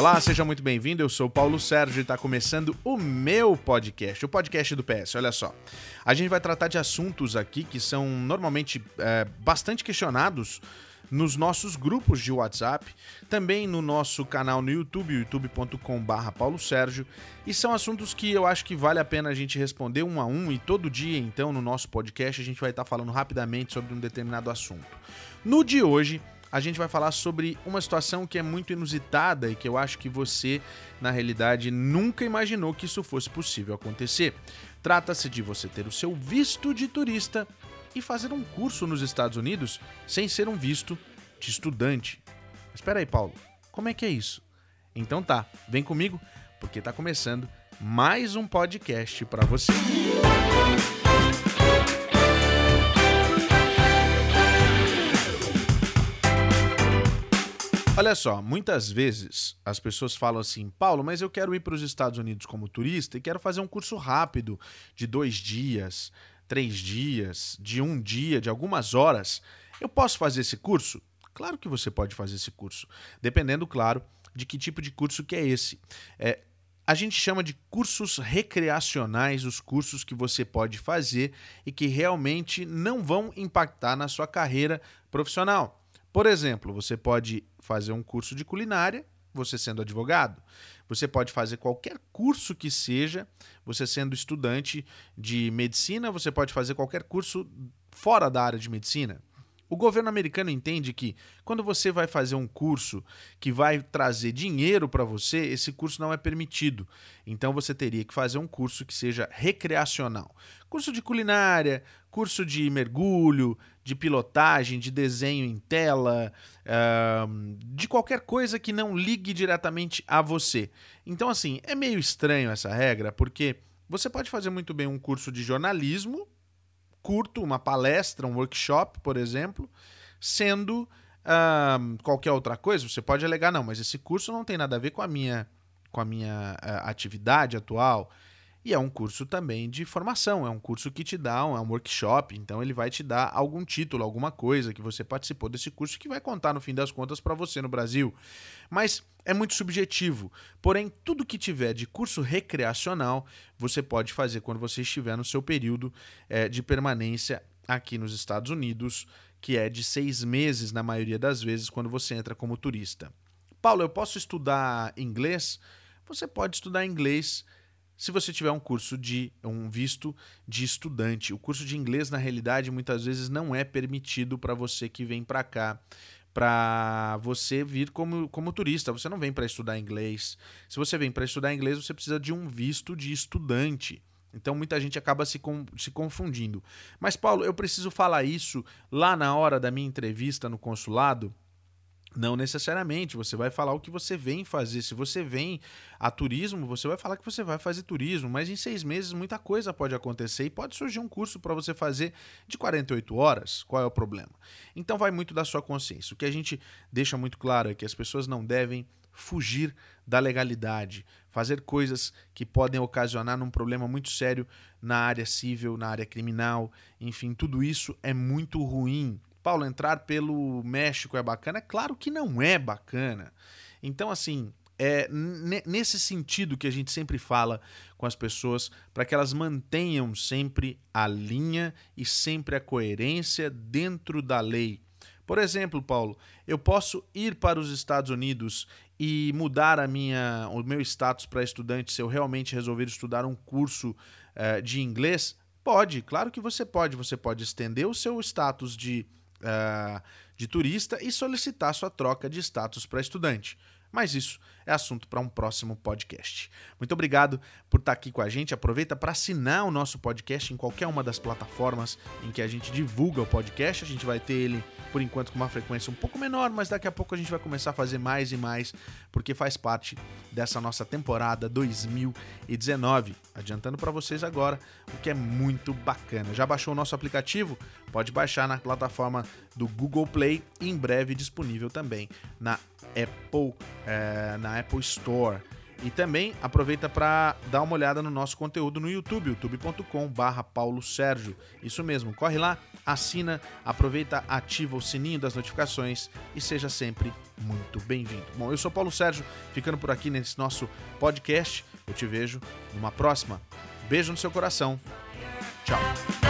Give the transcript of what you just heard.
Olá, seja muito bem-vindo. Eu sou o Paulo Sérgio e está começando o meu podcast, o podcast do PS. Olha só, a gente vai tratar de assuntos aqui que são normalmente é, bastante questionados nos nossos grupos de WhatsApp, também no nosso canal no YouTube, youtube.com/barra Paulo Sérgio, e são assuntos que eu acho que vale a pena a gente responder um a um e todo dia, então, no nosso podcast a gente vai estar falando rapidamente sobre um determinado assunto. No de hoje a gente vai falar sobre uma situação que é muito inusitada e que eu acho que você, na realidade, nunca imaginou que isso fosse possível acontecer. Trata-se de você ter o seu visto de turista e fazer um curso nos Estados Unidos sem ser um visto de estudante. Espera aí, Paulo, como é que é isso? Então tá, vem comigo, porque tá começando mais um podcast para você. Música Olha só, muitas vezes as pessoas falam assim, Paulo, mas eu quero ir para os Estados Unidos como turista e quero fazer um curso rápido de dois dias, três dias, de um dia, de algumas horas. Eu posso fazer esse curso? Claro que você pode fazer esse curso, dependendo, claro, de que tipo de curso que é esse. É, a gente chama de cursos recreacionais, os cursos que você pode fazer e que realmente não vão impactar na sua carreira profissional. Por exemplo, você pode fazer um curso de culinária, você sendo advogado. Você pode fazer qualquer curso que seja, você sendo estudante de medicina, você pode fazer qualquer curso fora da área de medicina. O governo americano entende que quando você vai fazer um curso que vai trazer dinheiro para você, esse curso não é permitido. Então você teria que fazer um curso que seja recreacional. Curso de culinária, curso de mergulho, de pilotagem, de desenho em tela, uh, de qualquer coisa que não ligue diretamente a você. Então, assim, é meio estranho essa regra, porque você pode fazer muito bem um curso de jornalismo curto, uma palestra, um workshop, por exemplo, sendo uh, qualquer outra coisa, você pode alegar, não, mas esse curso não tem nada a ver com a minha, com a minha uh, atividade atual. E é um curso também de formação, é um curso que te dá, um, é um workshop, então ele vai te dar algum título, alguma coisa que você participou desse curso que vai contar no fim das contas para você no Brasil. Mas é muito subjetivo. Porém, tudo que tiver de curso recreacional, você pode fazer quando você estiver no seu período é, de permanência aqui nos Estados Unidos, que é de seis meses na maioria das vezes quando você entra como turista. Paulo, eu posso estudar inglês? Você pode estudar inglês se você tiver um curso de um visto de estudante. O curso de inglês, na realidade, muitas vezes não é permitido para você que vem para cá para você vir como, como turista. Você não vem para estudar inglês. Se você vem para estudar inglês, você precisa de um visto de estudante. Então muita gente acaba se, com, se confundindo. Mas, Paulo, eu preciso falar isso lá na hora da minha entrevista no consulado? Não necessariamente, você vai falar o que você vem fazer. Se você vem a turismo, você vai falar que você vai fazer turismo, mas em seis meses muita coisa pode acontecer e pode surgir um curso para você fazer de 48 horas. Qual é o problema? Então vai muito da sua consciência. O que a gente deixa muito claro é que as pessoas não devem fugir da legalidade, fazer coisas que podem ocasionar um problema muito sério na área civil, na área criminal, enfim, tudo isso é muito ruim Paulo, entrar pelo México é bacana? É claro que não é bacana. Então, assim, é nesse sentido que a gente sempre fala com as pessoas, para que elas mantenham sempre a linha e sempre a coerência dentro da lei. Por exemplo, Paulo, eu posso ir para os Estados Unidos e mudar a minha, o meu status para estudante se eu realmente resolver estudar um curso uh, de inglês? Pode, claro que você pode. Você pode estender o seu status de uh, de turista e solicitar sua troca de status para estudante. Mas isso é assunto para um próximo podcast. Muito obrigado por estar tá aqui com a gente. Aproveita para assinar o nosso podcast em qualquer uma das plataformas em que a gente divulga o podcast. A gente vai ter ele por enquanto com uma frequência um pouco menor, mas daqui a pouco a gente vai começar a fazer mais e mais, porque faz parte dessa nossa temporada 2019. Adiantando para vocês agora, o que é muito bacana. Já baixou o nosso aplicativo? Pode baixar na plataforma do Google Play e em breve disponível também na Apple, é, na Apple Store. E também aproveita para dar uma olhada no nosso conteúdo no YouTube, youtube.com/barra Paulo Sérgio. Isso mesmo, corre lá, assina, aproveita, ativa o sininho das notificações e seja sempre muito bem-vindo. Bom, eu sou Paulo Sérgio, ficando por aqui nesse nosso podcast. Eu te vejo numa próxima. Beijo no seu coração. Tchau.